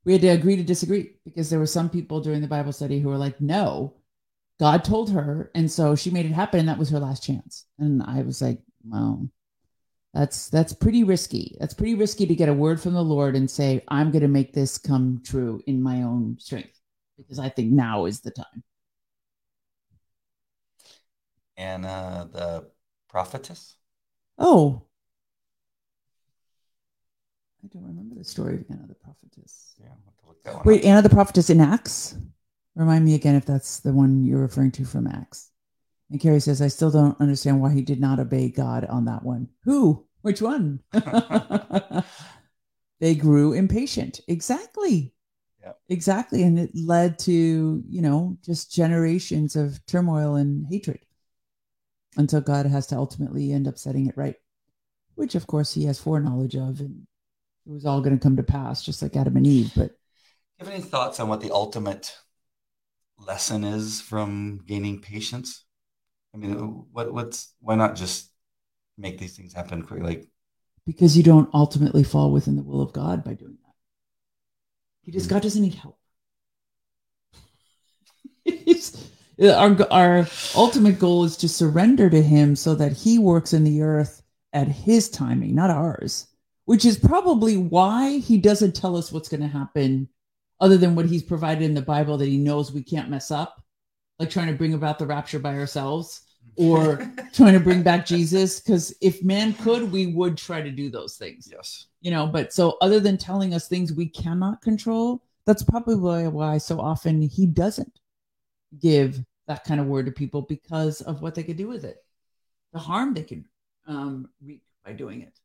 we had to agree to disagree because there were some people during the Bible study who were like, "No, God told her," and so she made it happen, and that was her last chance. And I was like, "Well, that's that's pretty risky. That's pretty risky to get a word from the Lord and say, I'm going to make this come true in my own strength because I think now is the time." And uh, the prophetess. Oh, I don't remember the story of Anna the prophetess. Yeah, I'll have to look that one Wait, up. Anna the prophetess in Acts? Remind me again if that's the one you're referring to from Acts. And Carrie says, I still don't understand why he did not obey God on that one. Who? Which one? <laughs> they grew impatient. Exactly. Yeah. Exactly. And it led to, you know, just generations of turmoil and hatred until God has to ultimately end up setting it right, which of course he has foreknowledge of. And it was all going to come to pass, just like Adam and Eve. But Do you have any thoughts on what the ultimate lesson is from gaining patience? I mean, what what's why not just make these things happen quickly? Like, because you don't ultimately fall within the will of God by doing that. He just Mhm. God doesn't need help. <laughs> Our our ultimate goal is to surrender to Him so that He works in the earth at His timing, not ours. Which is probably why He doesn't tell us what's going to happen, other than what He's provided in the Bible that He knows we can't mess up, like trying to bring about the rapture by ourselves <laughs> or trying to bring back Jesus. Because if man could, we would try to do those things yes, you know but so other than telling us things we cannot control that's probably why so often he doesn't give that kind of word to people because of what they could do with it the harm they could um, reap by doing it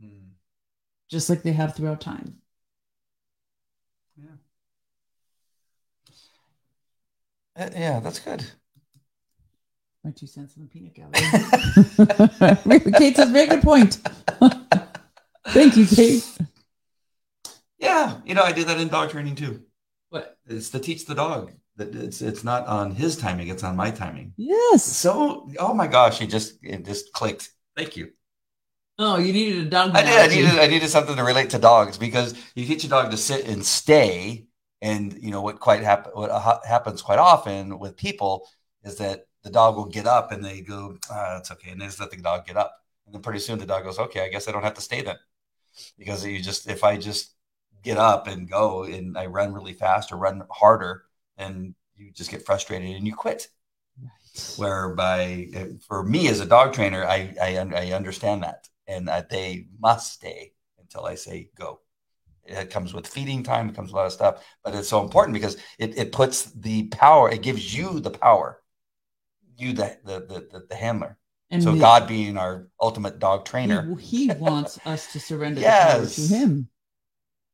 Hmm. just like they have throughout time Uh, yeah, that's good. my two cents in the peanut gallery <laughs> <laughs> kate says very good point <laughs> thank you kate yeah, you know, I do that in dog training too. what It's to teach the dog that it's it's not on his timing; it's on my timing. yes So, oh my gosh, it just it just clicked. Thank you. oh you needed a dog I did. I needed. I needed something to relate to dogs because you teach a dog to sit and stay, and you know what quite happen. What ha- happens quite often with people is that the dog will get up and they go, ah, "That's okay," and they just let the dog get up, and then pretty soon the dog goes, "Okay, I guess I don't have to stay then," because you just if I just get up and go and I run really fast or run harder, and you just get frustrated and you quit Right. whereby for me as a dog trainer, I I, I understand that, and that they must stay until I say go. It comes with feeding time. It comes with a lot of stuff, but it's so important because it, it puts the power. It gives you the power, you the the the, the, the handler. and so the- God being our ultimate dog trainer. he, he <laughs> wants us to surrender the power Yes. to him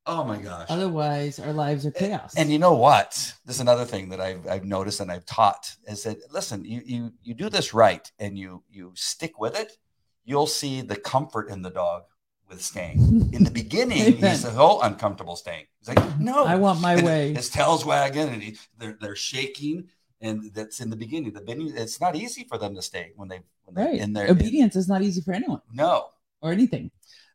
Oh my gosh! Otherwise, our lives are chaos. And you know what? This is another thing that I've, I've noticed and I've taught is that listen, you you you do this right and you you stick with it, you'll see the comfort in the dog with staying. In the beginning, Amen. he's so uncomfortable staying. He's like, no, I want my And way. His tail's wagging and he, they're they're shaking, and that's in the beginning. The beginning, it's not easy for them to stay when they when they're Right. in their Obedience is not easy for anyone no, or anything.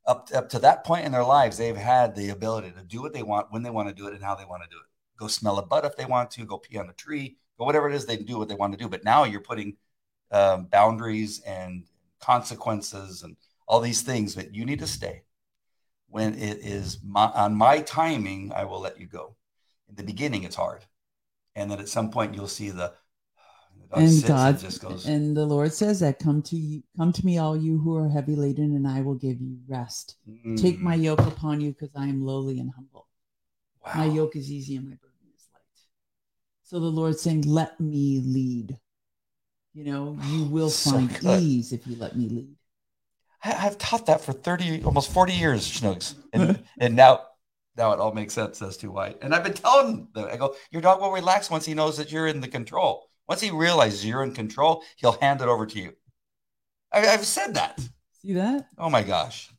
up up to that point in their lives, they've had the ability to do what they want when they want to do it and how they want to do it. Go smell a butt if they want to. Go pee on a tree. Go whatever it is they can do what they want to do. But now you're putting um, boundaries and consequences and all these things that you need to stay. When it is my, on my timing, I will let you go. In the beginning, it's hard, and then at some point you'll see the. <sighs> dog and God just goes. and the Lord says that come to you, come to me, all you who are heavy laden, and I will give you rest. Take "Mm, my yoke upon you, because I am lowly and humble. My yoke is easy and my burden is light. So the Lord's saying, Let me lead. You know, you will So find good. ease if you let me lead. I've taught that for 30, almost 40 years, Schnooks. And, <laughs> and now, now it all makes sense as to why. And I've been telling them, I go, your dog will relax once he knows that you're in the control. Once he realizes you're in control, he'll hand it over to you. I, I've said that. See that? Oh my gosh.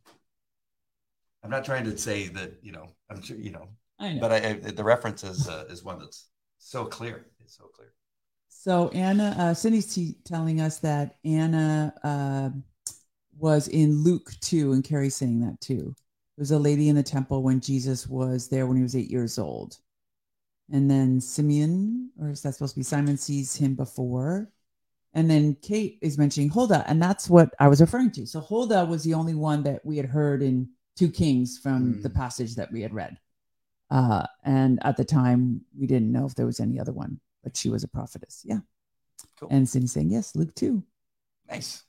I'm not trying to say that, you know, I'm sure, you know, I know. but I, I, the reference is, uh, is one that's so clear. It's so clear. So Anna, uh, Cindy's t- telling us that Anna uh, was in Luke 2, and Carrie's saying that too. There was a lady in the temple when Jesus was there when he was eight years old. And then Simeon, or is that supposed to be Simon, sees him before. And then Kate is mentioning Huldah, and that's what I was referring to. So Huldah was the only one that we had heard in Two Kings from Mm. the passage that we had read. Uh, and at the time, we didn't know if there was any other one, but she was a prophetess. Yeah. Cool. And Cindy's saying, yes, Luke 2. Nice.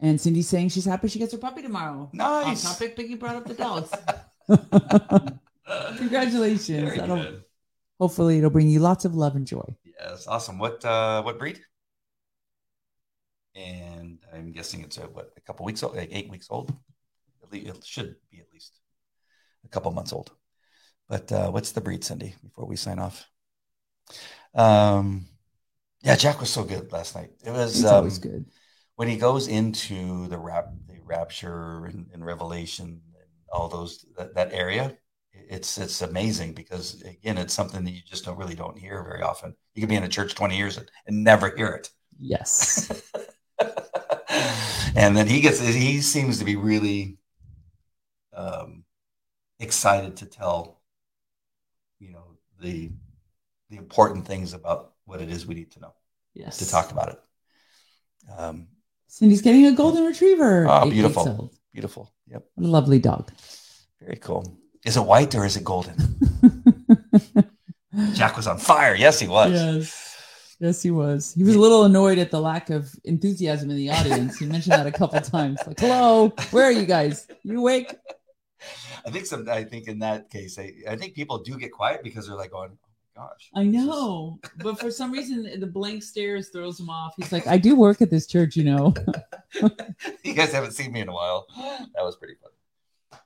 And Cindy's saying she's happy she gets her puppy tomorrow. Nice. On topic, Piggy brought up the dogs. <laughs> Congratulations. Very good. hopefully, it'll bring you lots of love and joy. Yes, awesome. What uh what breed? And I'm guessing it's a what a couple weeks old, like eight weeks old. At least it should be at least. a couple months old. But uh, what's the breed, Cindy? Before we sign off. Um, yeah, Jack was so good last night. It was um, always good. When he goes into the rap, the rapture and, and revelation, and all those that, that area. It's it's amazing because again, it's something that you just don't really don't hear very often. You could be in a church twenty years and, and never hear it. Yes. <laughs> and then he gets he seems to be really um, excited to tell you know the the important things about what it is we need to know Yes. to talk about it um, Cindy's getting a golden retriever. Oh, beautiful. beautiful yep What a lovely dog. very cool is it white or is it golden <laughs> jack was on fire yes he was Yes. Yes, he was. He was a little annoyed at the lack of enthusiasm in the audience. He mentioned that a couple times. Like, hello, where are you guys? You awake? i think some i think in that case I, I think people do get quiet because they're like going gosh I know. But for some reason, the blank stares throws him off. He's like, <laughs> I do work at this church, you know. <laughs> you guys haven't seen me in a while. <laughs> That was pretty fun.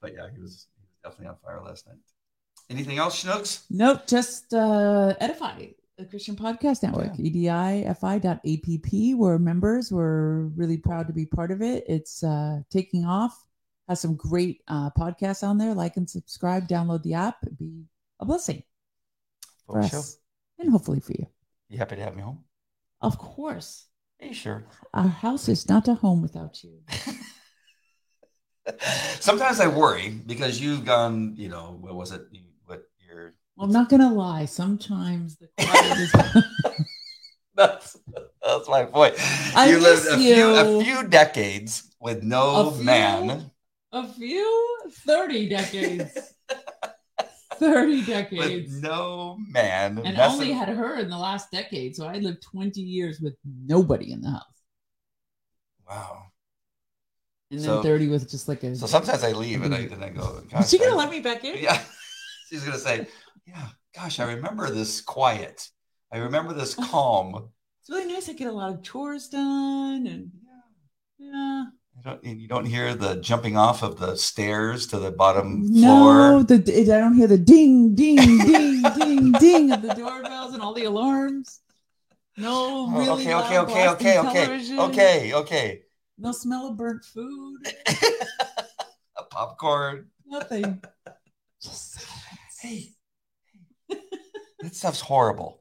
But yeah, he was, definitely on fire last night. Anything else, Schnooks? Nope, just uh, Edifi, the Christian Podcast Network, E edifi.app. We're members. We're really proud to be part of it. It's uh, taking off. Has some great uh, podcasts on there. Like and subscribe. Download the app. It'd be a blessing for show. us and hopefully for you. You happy to have me home? Of course, Are you sure? our house is not a home without you. <laughs> Sometimes I worry because you've gone, you know, what was it? You- What your Well, I'm not gonna lie. Sometimes the quiet is. <laughs> <laughs> that's that's my point. I you lived a few a few decades with no A few? man. a few 30 decades 30 <laughs> With decades no man. and messing- only had her in the last decade so i lived 20 years with nobody in the house wow. and then So- 30 with just like a So sometimes I leave and I and I go, <laughs> is she gonna let me back in Yeah. <laughs> She's gonna say, Yeah, gosh, I remember this quiet. I remember this calm. it's really nice i get a lot of chores done and yeah You don't, you don't hear the jumping off of the stairs to the bottom no floor. the it, i don't hear the ding ding ding <laughs> ding ding of the doorbells and all the alarms no Oh, really okay, okay, okay, okay, okay, television. okay, okay. no smell of burnt food <laughs> A popcorn. nothing <laughs> just silence. Hey, that stuff's horrible.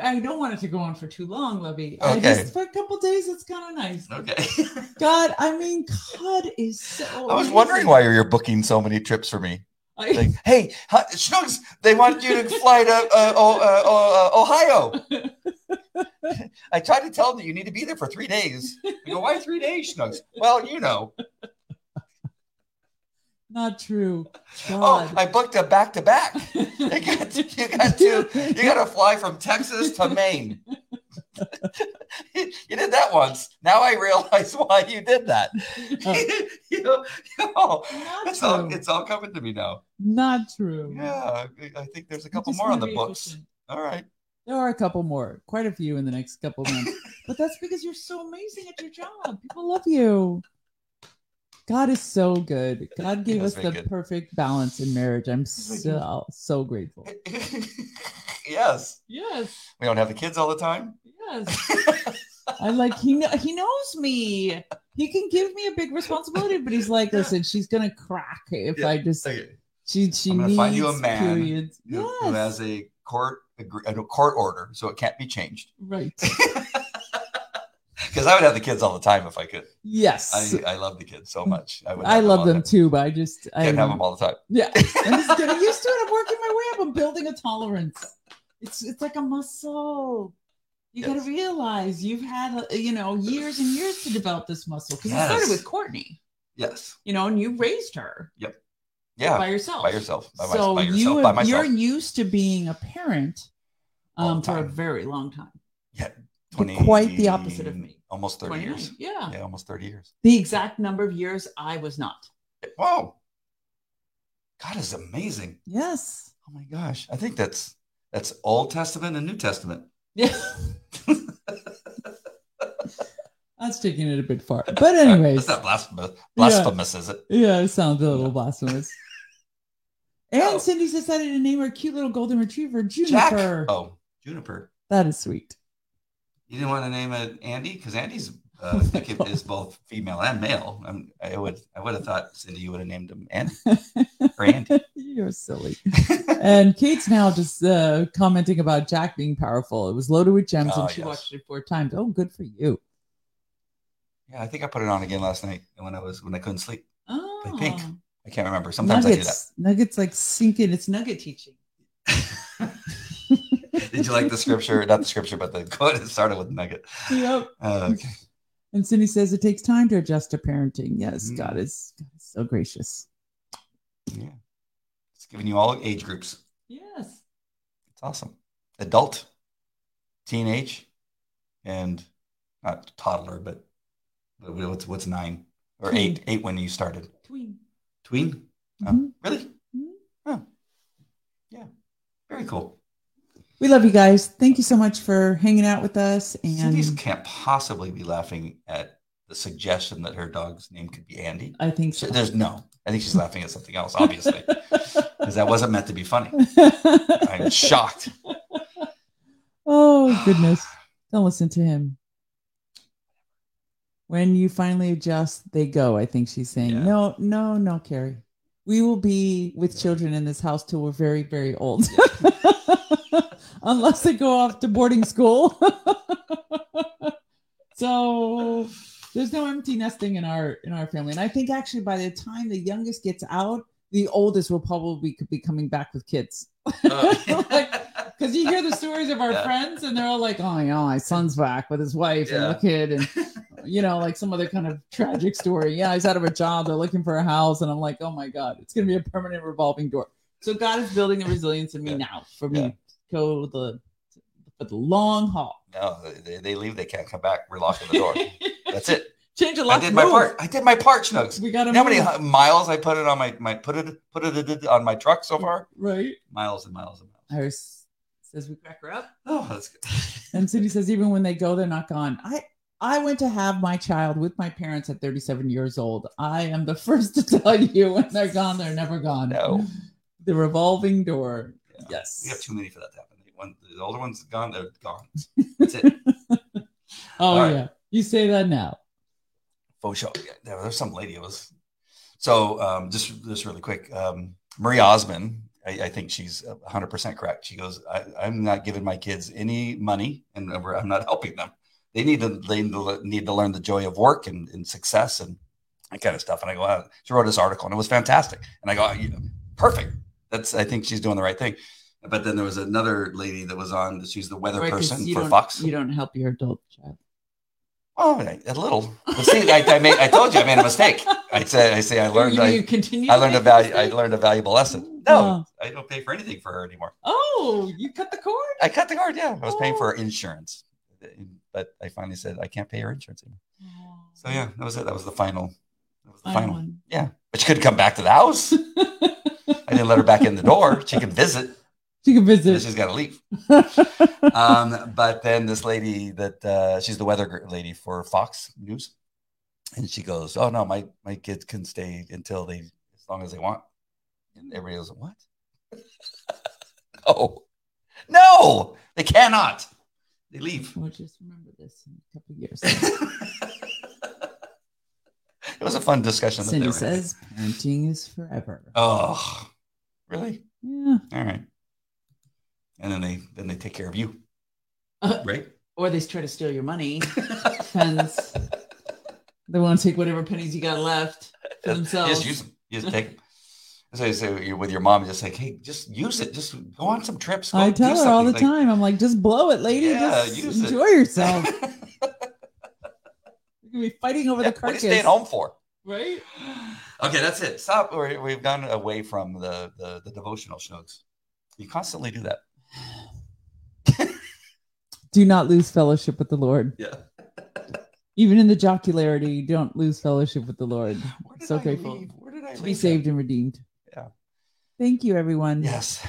I don't want it to go on for too long, Lovey. I Okay. just for a couple days, it's kind of nice. Okay. <laughs> God, I mean, God is so. I was wondering why you're booking so many trips for me. I, Like, hey, <laughs> huh, Schnucks, they want you to fly to uh, oh, uh, oh, uh, Ohio. <laughs> I tried to tell them that you need to be there for three days. You go, why three days, Schnucks? Well, you know. Not true. Oh, I booked a back to back. You got you got to you got to fly from Texas to Maine. <laughs> you did that once. Now I realize why you did that. <laughs> Uh. <laughs> you know, oh, not it's all it's all coming to me now. not true. Yeah, I- I think there's a couple more on the books. efficient. All right. There are a couple more, quite a few in the next couple months. but that's because you're so amazing at your job. People love you. God is so good. God gave us the good. perfect balance in marriage. I'm so so grateful. <laughs> yes. Yes. We don't have the kids all the time. Yes. <laughs> I like he he knows me. He can give me a big responsibility, but he's like, listen, she's gonna crack if Yeah. I just Okay. she she needs find you a man periods. Who, Yes. who has a court a court order, so it can't be changed. right. <laughs> Because I would have the kids all the time if I could. Yes. I, I love the kids so <laughs> much. I, would I love them the- too, but I just I Can't have them all the time. <laughs> Yeah, I'm just getting <laughs> used to it. I'm working my way up. I'm building a tolerance. It's it's like a muscle. You got to realize you've had you know years and years to develop this muscle because Yes. you started with Courtney, Yes. you know, and you raised her Yep. Yeah. by yourself. By yourself. By, so by yourself. you by have, myself. you're used to being a parent um, for a very long time. Twenty- quite the opposite of me. Almost 30 29. years. Yeah. Yeah, almost 30 years. the exact number of years I was not. Whoa. God is amazing. Yes. Oh my gosh. I think that's that's Old Testament and New Testament. Yeah. <laughs> That's taking it a bit far. But anyways, That's <laughs> not blasphemous, blasphemous is it? yeah, it sounds a little blasphemous. <laughs> And Oh. Cindy's decided to name her cute little golden retriever Jack. Juniper. Oh, Juniper. That is sweet. You didn't want to name it Andy because Andy's uh, I think it is both female and male. I'm, I would I would have thought Cindy you would have named him Andy <laughs> or Andy. You're silly. and Kate's now just uh, commenting about Jack being powerful. It was loaded with gems, Oh, and she yes. watched it four times. Oh, good for you. yeah, I think I put it on again last night when I was when I couldn't sleep. Oh, think. I can't remember. Sometimes nuggets. I do that. Nuggets like sinking. It's nugget teaching. <laughs> I do that. Did you like the scripture? Not the scripture, but the <laughs> quote. It started with nugget. Yep. Uh, okay. And Cindy says it takes time to adjust to parenting. Yes, Mm. God is God is so gracious. Yeah. It's giving you all age groups. Yes. It's awesome. Adult, teenage, and not toddler, but but what's what's nine or Tween. eight? Eight when you started. Tween. Tween? Oh, Mhm. really? Mhm. Oh, yeah. Very cool. We love you guys. Thank you so much for hanging out with us. And Cindy's can't possibly be laughing at the suggestion that her dog's name could be Andy. I think So there's no. I think she's laughing at something else, obviously, <laughs> because that wasn't meant to be funny. <laughs> I'm shocked. oh goodness. Don't listen to him. When you finally adjust, they go. I think she's saying, Yeah. no, no, no, Carrie. We will be with children in this house till we're very, very old. <laughs> Unless they go off to boarding school. <laughs> so there's no empty nesting in our in our family. And I think actually by the time the youngest gets out, the oldest will probably be coming back with kids. Oh. <laughs> Because you hear the stories of our Yeah. friends, and they're all like, "Oh, know, my son's back with his wife and Yeah. the kid, and you know, like some other kind of tragic story. Yeah, he's out of a job. They're looking for a house, and I'm like, oh my god, it's gonna be a permanent revolving door. So God is building the resilience in me Yeah. now for me Yeah. to go the for the long haul. no, they, they leave. They can't come back. We're locking the door. <laughs> That's it. Change a I lot. I did my part. I did my part, Schnucks. We got You know how many miles I put it on my my put it put it on my truck so far? right? Miles and miles and miles. Iris says we crack her up. Oh, that's good. <laughs> And Cindy says even when they go, they're not gone. I I went to have my child with my parents at 37 years old. I am the <laughs> first to tell you when they're gone, they're never gone. No. The revolving door. Yes. We have too many for that to happen. When the older one's gone, they're gone. <laughs> That's it. Oh All right. yeah. You say that now. faux show. Yeah, there was some lady. It was so. Um, just just really quick. Um, Marie Osmond. I, I think she's 100 percent correct. She goes, I, "I'm not giving my kids any money, and I'm not helping them. They need to they need to learn the joy of work and, and success and that kind of stuff." And I go, wow. She wrote this article, and it was fantastic. And I go, "Yeah, "Perfect. That's. I think she's doing the right thing." But then there was another lady that was on. She's the weather Right, person for Fox. You don't help your adult child. Oh, a little. But see, I, I made. I told you I made a mistake. I said. I say I learned. You, I, you continue. I learned a value. I learned a valuable lesson. Oh. No, Oh. I don't pay for anything for her anymore. Oh, you cut the cord. I cut the cord. Yeah, I was paying for her Oh. insurance, but I finally said I can't pay her insurance anymore. Oh. So yeah, that was it. That was the final. That was the Final final. Yeah, but she couldn't come back to the house. <laughs> I didn't let her back in the door. She can visit. She can visit. She's got to leave. Um, but then this lady that uh, she's the weather lady for Fox News, and she goes, "Oh no, my my kids can stay until they as long as they want." And everybody goes, "What? <laughs> no, no, they cannot. They leave." Well, just remember this in a couple of years. <laughs> it was a fun discussion. Cindy says parenting is forever. "Oh, really? Yeah. All right." And then they then they take care of you, Uh, right? or they try to steal your money. Depends. They want to take whatever pennies you got left for themselves. Just use them. Just take them. So you say you're with your mom, just like, hey, just use it. Just go on some trips. Go I tell her all the. Like, time. I'm like, just blow it, lady. Yeah, just use it. enjoy yourself. <laughs> You're gonna be fighting over Yeah, the what are you staying home for? Right? Okay, that's it. Stop. We're, we've gone away from the, the, the devotional shows. You constantly do that. <laughs> Do not lose fellowship with the Lord. Yeah. <laughs> Even in the jocularity, don't lose fellowship with the Lord. Where did So I grateful leave? Where did I To be saved that? and redeemed. Yeah. Thank you, everyone. Yes.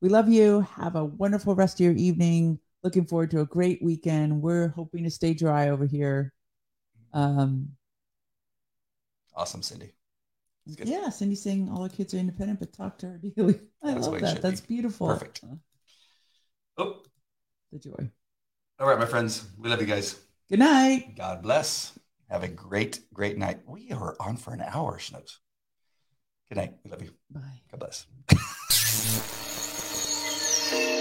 We love you. Have a wonderful rest of your evening. Looking forward to a great weekend. We're hoping to stay dry over here. Um, Awesome, Cindy. Yeah, Cindy saying all the kids are independent, but talk to her daily. <laughs> I That's love that. That's be. beautiful. Perfect. Uh-huh. Oh, The joy. all right, my friends. We love you guys. Good night. God bless. Have a great, great night. We are on for an hour, Snooks. Good night. We love you. Bye. God bless. <laughs>